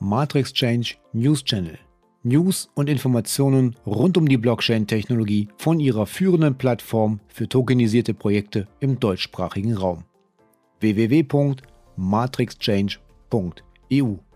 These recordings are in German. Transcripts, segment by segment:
Matrix Change News Channel. News und Informationen rund um die Blockchain-Technologie von ihrer führenden Plattform für tokenisierte Projekte im deutschsprachigen Raum. www.matrixchange.eu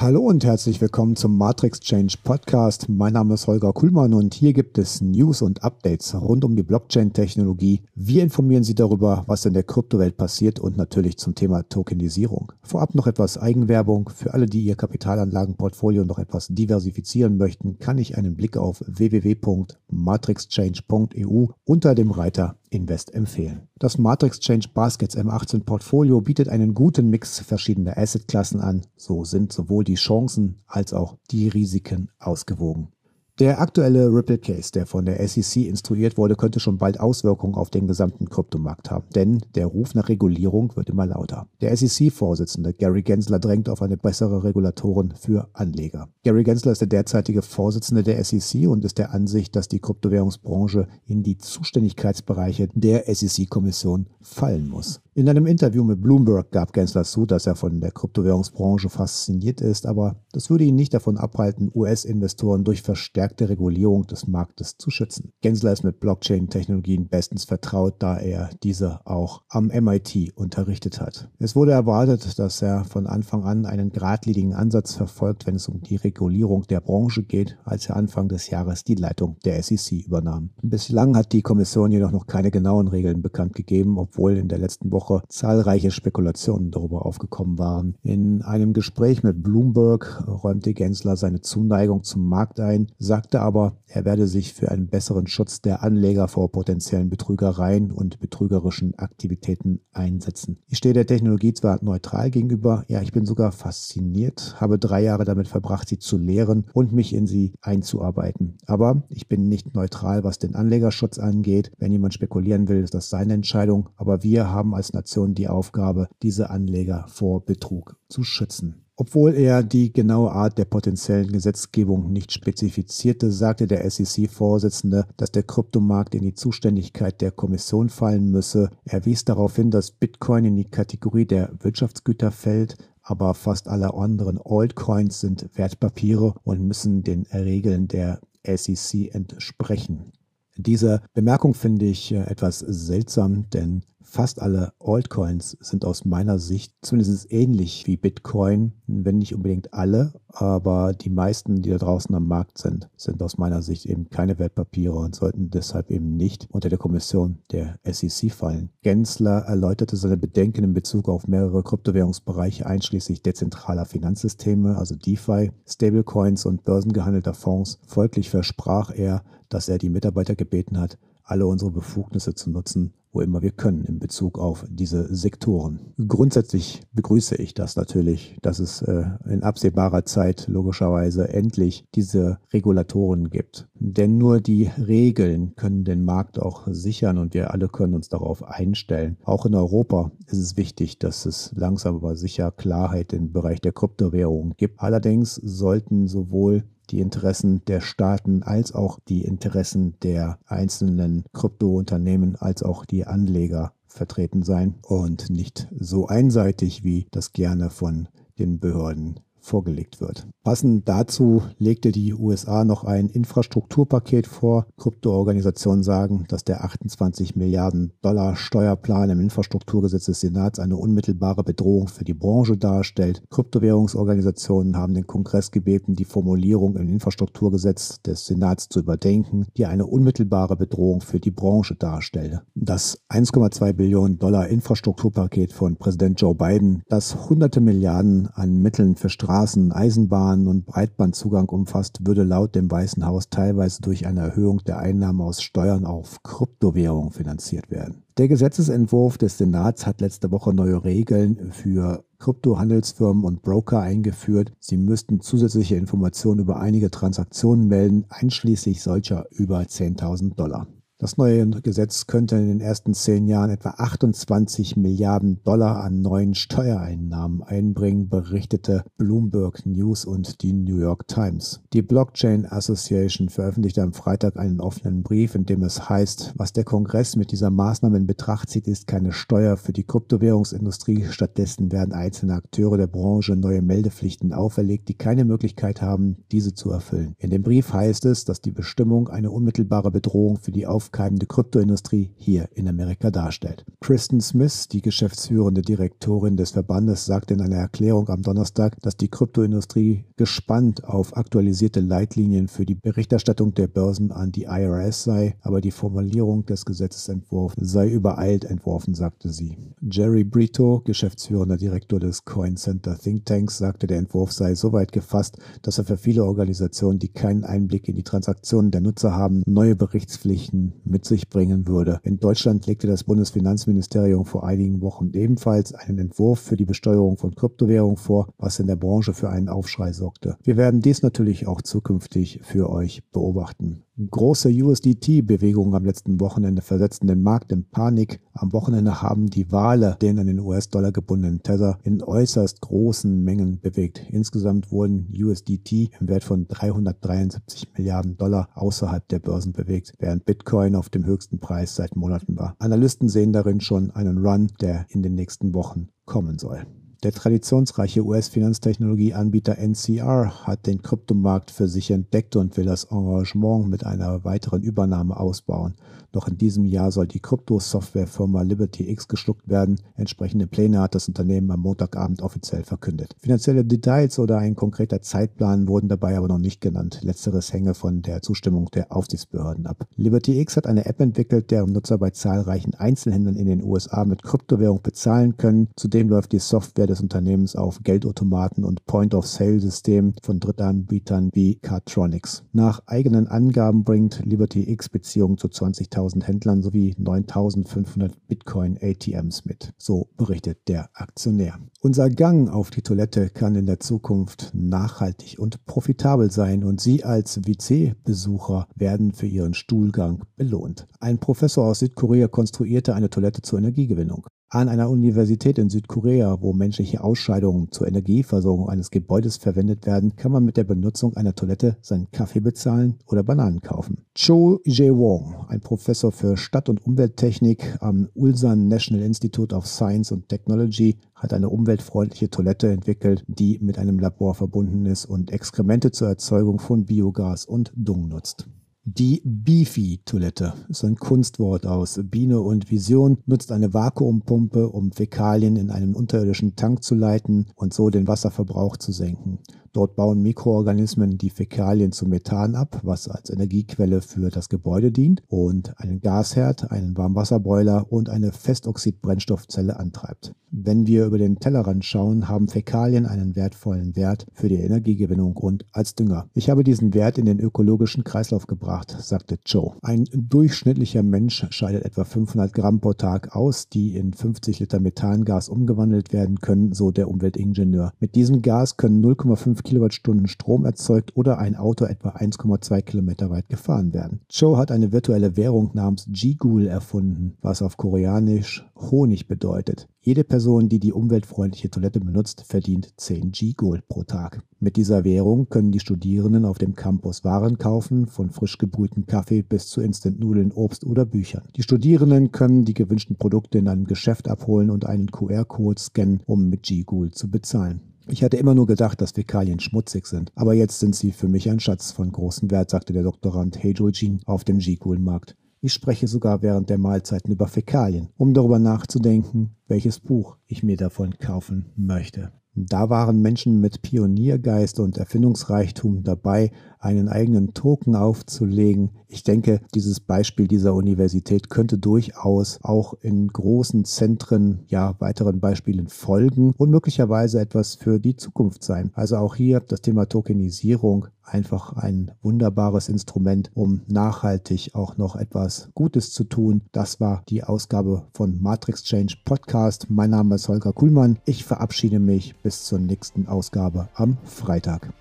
Hallo und herzlich willkommen zum Matrix Change Podcast. Mein Name ist Holger Kuhlmann und hier gibt es News und Updates rund um die Blockchain-Technologie. Wir informieren Sie darüber, was in der Kryptowelt passiert und natürlich zum Thema Tokenisierung. Vorab noch etwas Eigenwerbung. Für alle, die ihr Kapitalanlagenportfolio noch etwas diversifizieren möchten, kann ich einen Blick auf www.matrixchange.eu unter dem Reiter Invest empfehlen. Das Matrix Change Baskets M18 Portfolio bietet einen guten Mix verschiedener Assetklassen an. So sind sowohl die Chancen als auch die Risiken ausgewogen. Der aktuelle Ripple Case, der von der SEC instruiert wurde, könnte schon bald Auswirkungen auf den gesamten Kryptomarkt haben, denn der Ruf nach Regulierung wird immer lauter. Der SEC-Vorsitzende Gary Gensler drängt auf eine bessere Regulatoren für Anleger. Gary Gensler ist der derzeitige Vorsitzende der SEC und ist der Ansicht, dass die Kryptowährungsbranche in die Zuständigkeitsbereiche der SEC-Kommission fallen muss. In einem Interview mit Bloomberg gab Gensler zu, dass er von der Kryptowährungsbranche fasziniert ist, aber das würde ihn nicht davon abhalten, US-Investoren durch verstärkte Regulierung des Marktes zu schützen. Gensler ist mit Blockchain-Technologien bestens vertraut, da er diese auch am MIT unterrichtet hat. Es wurde erwartet, dass er von Anfang an einen geradlinigen Ansatz verfolgt, wenn es um die Regulierung der Branche geht, als er Anfang des Jahres die Leitung der SEC übernahm. Bislang hat die Kommission jedoch noch keine genauen Regeln bekannt gegeben, obwohl in der letzten Woche Woche zahlreiche Spekulationen darüber aufgekommen waren. In einem Gespräch mit Bloomberg räumte Gensler seine Zuneigung zum Markt ein, sagte aber, er werde sich für einen besseren Schutz der Anleger vor potenziellen Betrügereien und betrügerischen Aktivitäten einsetzen. Ich stehe der Technologie zwar neutral gegenüber, ja, ich bin sogar fasziniert, habe drei Jahre damit verbracht, sie zu lehren und mich in sie einzuarbeiten. Aber ich bin nicht neutral, was den Anlegerschutz angeht. Wenn jemand spekulieren will, ist das seine Entscheidung. Aber wir haben als Nation die Aufgabe, diese Anleger vor Betrug zu schützen. Obwohl er die genaue Art der potenziellen Gesetzgebung nicht spezifizierte, sagte der SEC-Vorsitzende, dass der Kryptomarkt in die Zuständigkeit der Kommission fallen müsse. Er wies darauf hin, dass Bitcoin in die Kategorie der Wirtschaftsgüter fällt, aber fast alle anderen Altcoins sind Wertpapiere und müssen den Regeln der SEC entsprechen. Diese Bemerkung finde ich äh, etwas seltsam, denn fast alle Altcoins sind aus meiner Sicht zumindest ähnlich wie Bitcoin, wenn nicht unbedingt alle, aber die meisten, die da draußen am Markt sind, sind aus meiner Sicht eben keine Wertpapiere und sollten deshalb eben nicht unter der Kommission der SEC fallen. Gensler erläuterte seine Bedenken in Bezug auf mehrere Kryptowährungsbereiche einschließlich dezentraler Finanzsysteme, also DeFi, Stablecoins und börsengehandelter Fonds. Folglich versprach er, dass er die Mitarbeiter gebeten hat, alle unsere Befugnisse zu nutzen, wo immer wir können in Bezug auf diese Sektoren. Grundsätzlich begrüße ich das natürlich, dass es äh, in absehbarer Zeit logischerweise endlich diese Regulatoren gibt. Denn nur die Regeln können den Markt auch sichern und wir alle können uns darauf einstellen. Auch in Europa ist es wichtig, dass es langsam aber sicher Klarheit im Bereich der Kryptowährungen gibt. Allerdings sollten sowohl die Interessen der Staaten als auch die Interessen der einzelnen Kryptounternehmen als auch die Anleger vertreten sein und nicht so einseitig, wie das gerne von den Behörden vorgelegt wird. Passend dazu legte die USA noch ein Infrastrukturpaket vor. Kryptoorganisationen sagen, dass der 28 Milliarden Dollar Steuerplan im Infrastrukturgesetz des Senats eine unmittelbare Bedrohung für die Branche darstellt. Kryptowährungsorganisationen haben den Kongress gebeten, die Formulierung im Infrastrukturgesetz des Senats zu überdenken, die eine unmittelbare Bedrohung für die Branche darstelle. Das 1,2 Billionen Dollar Infrastrukturpaket von Präsident Joe Biden, das hunderte Milliarden an Mitteln für Straßen, Eisenbahnen und Breitbandzugang umfasst, würde laut dem Weißen Haus teilweise durch eine Erhöhung der Einnahmen aus Steuern auf Kryptowährungen finanziert werden. Der Gesetzesentwurf des Senats hat letzte Woche neue Regeln für Kryptohandelsfirmen und Broker eingeführt. Sie müssten zusätzliche Informationen über einige Transaktionen melden, einschließlich solcher über 10.000 Dollar. Das neue Gesetz könnte in den ersten zehn Jahren etwa 28 Milliarden Dollar an neuen Steuereinnahmen einbringen, berichtete Bloomberg News und die New York Times. Die Blockchain Association veröffentlichte am Freitag einen offenen Brief, in dem es heißt, was der Kongress mit dieser Maßnahme in Betracht zieht, ist keine Steuer für die Kryptowährungsindustrie. Stattdessen werden einzelne Akteure der Branche neue Meldepflichten auferlegt, die keine Möglichkeit haben, diese zu erfüllen. In dem Brief heißt es, dass die Bestimmung eine unmittelbare Bedrohung für die aufkeimende Kryptoindustrie hier in Amerika darstellt. Kristen Smith, die geschäftsführende Direktorin des Verbandes, sagte in einer Erklärung am Donnerstag, dass die Kryptoindustrie gespannt auf aktualisierte Leitlinien für die Berichterstattung der Börsen an die IRS sei, aber die Formulierung des Gesetzesentwurfs sei übereilt entworfen, sagte sie. Jerry Brito, geschäftsführender Direktor des Coin Center Think Tanks, sagte, der Entwurf sei so weit gefasst, dass er für viele Organisationen, die keinen Einblick in die Transaktionen der Nutzer haben, neue Berichtspflichten mit sich bringen würde. In Deutschland legte das Bundesfinanzministerium vor einigen Wochen ebenfalls einen Entwurf für die Besteuerung von Kryptowährungen vor, was in der Branche für einen Aufschrei sorgte. Wir werden dies natürlich auch zukünftig für euch beobachten. Große USDT-Bewegungen am letzten Wochenende versetzten den Markt in Panik. Am Wochenende haben die Wale den an den US-Dollar gebundenen Tether in äußerst großen Mengen bewegt. Insgesamt wurden USDT im Wert von 373 Milliarden Dollar außerhalb der Börsen bewegt, während Bitcoin auf dem höchsten Preis seit Monaten war. Analysten sehen darin schon einen Run, der in den nächsten Wochen kommen soll. Der traditionsreiche US-Finanztechnologieanbieter NCR hat den Kryptomarkt für sich entdeckt und will das Engagement mit einer weiteren Übernahme ausbauen. Noch in diesem Jahr soll die Krypto-Softwarefirma Liberty X geschluckt werden. Entsprechende Pläne hat das Unternehmen am Montagabend offiziell verkündet. Finanzielle Details oder ein konkreter Zeitplan wurden dabei aber noch nicht genannt. Letzteres hänge von der Zustimmung der Aufsichtsbehörden ab. Liberty X hat eine App entwickelt, deren Nutzer bei zahlreichen Einzelhändlern in den USA mit Kryptowährung bezahlen können. Zudem läuft die Software des Unternehmens auf Geldautomaten und Point-of-Sale-Systemen von Drittanbietern wie Cardtronics. Nach eigenen Angaben bringt Liberty X Beziehungen zu 20.000 Händlern sowie 9.500 Bitcoin-ATMs mit. So berichtet der Aktionär. Unser Gang auf die Toilette kann in der Zukunft nachhaltig und profitabel sein und Sie als WC-Besucher werden für Ihren Stuhlgang belohnt. Ein Professor aus Südkorea konstruierte eine Toilette zur Energiegewinnung. An einer Universität in Südkorea, wo menschliche Ausscheidungen zur Energieversorgung eines Gebäudes verwendet werden, kann man mit der Benutzung einer Toilette seinen Kaffee bezahlen oder Bananen kaufen. Cho Jae-wong, ein Professor für Stadt- und Umwelttechnik am Ulsan National Institute of Science and Technology, hat eine umweltfreundliche Toilette entwickelt, die mit einem Labor verbunden ist und Exkremente zur Erzeugung von Biogas und Dung nutzt. Die Beefy-Toilette ist ein Kunstwort aus Biene und Vision, nutzt eine Vakuumpumpe, um Fäkalien in einen unterirdischen Tank zu leiten und so den Wasserverbrauch zu senken. Dort bauen Mikroorganismen die Fäkalien zu Methan ab, was als Energiequelle für das Gebäude dient und einen Gasherd, einen Warmwasserboiler und eine Festoxid-Brennstoffzelle antreibt. Wenn wir über den Tellerrand schauen, haben Fäkalien einen wertvollen Wert für die Energiegewinnung und als Dünger. Ich habe diesen Wert in den ökologischen Kreislauf gebracht, sagte Joe. Ein durchschnittlicher Mensch scheidet etwa 500 Gramm pro Tag aus, die in 50 Liter Methangas umgewandelt werden können, so der Umweltingenieur. Mit diesem Gas können 0,5 Kilowattstunden Strom erzeugt oder ein Auto etwa 1,2 Kilometer weit gefahren werden. Cho hat eine virtuelle Währung namens Jigul erfunden, was auf Koreanisch Honig bedeutet. Jede Person, die die umweltfreundliche Toilette benutzt, verdient 10 G-Gold pro Tag. Mit dieser Währung können die Studierenden auf dem Campus Waren kaufen, von frisch gebrühtem Kaffee bis zu Instant-Nudeln, Obst oder Büchern. Die Studierenden können die gewünschten Produkte in einem Geschäft abholen und einen QR-Code scannen, um mit G-Gold zu bezahlen. Ich hatte immer nur gedacht, dass Fäkalien schmutzig sind, aber jetzt sind sie für mich ein Schatz von großem Wert, sagte der Doktorand Hejojin auf dem Jikul-Markt. Ich spreche sogar während der Mahlzeiten über Fäkalien, um darüber nachzudenken, welches Buch ich mir davon kaufen möchte. Da waren Menschen mit Pioniergeist und Erfindungsreichtum dabei, einen eigenen Token aufzulegen. Ich denke, dieses Beispiel dieser Universität könnte durchaus auch in großen Zentren, ja, weiteren Beispielen folgen und möglicherweise etwas für die Zukunft sein. Also auch hier das Thema Tokenisierung einfach ein wunderbares Instrument, um nachhaltig auch noch etwas Gutes zu tun. Das war die Ausgabe von Matrix Change Podcast. Mein Name ist Holger Kuhlmann. Ich verabschiede mich bis zur nächsten Ausgabe am Freitag.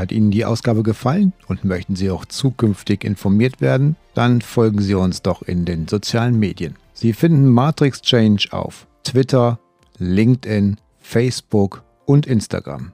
Hat Ihnen die Ausgabe gefallen und möchten Sie auch zukünftig informiert werden? Dann folgen Sie uns doch in den sozialen Medien. Sie finden Matrix Change auf Twitter, LinkedIn, Facebook und Instagram.